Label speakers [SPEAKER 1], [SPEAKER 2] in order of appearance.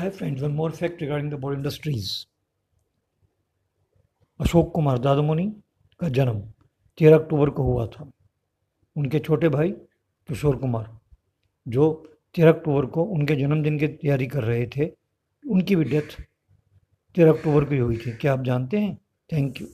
[SPEAKER 1] Hi friends, one more fact regarding the board industries. Ashok Kumar दादुमुनि का जन्म 13 अक्टूबर को हुआ था। उनके छोटे भाई किशोर कुमार जो 13 अक्टूबर को उनके जन्मदिन की तैयारी कर रहे थे। उनकी भी डेथ 13 अक्टूबर को ही हुई थी। क्या आप जानते हैं? Thank you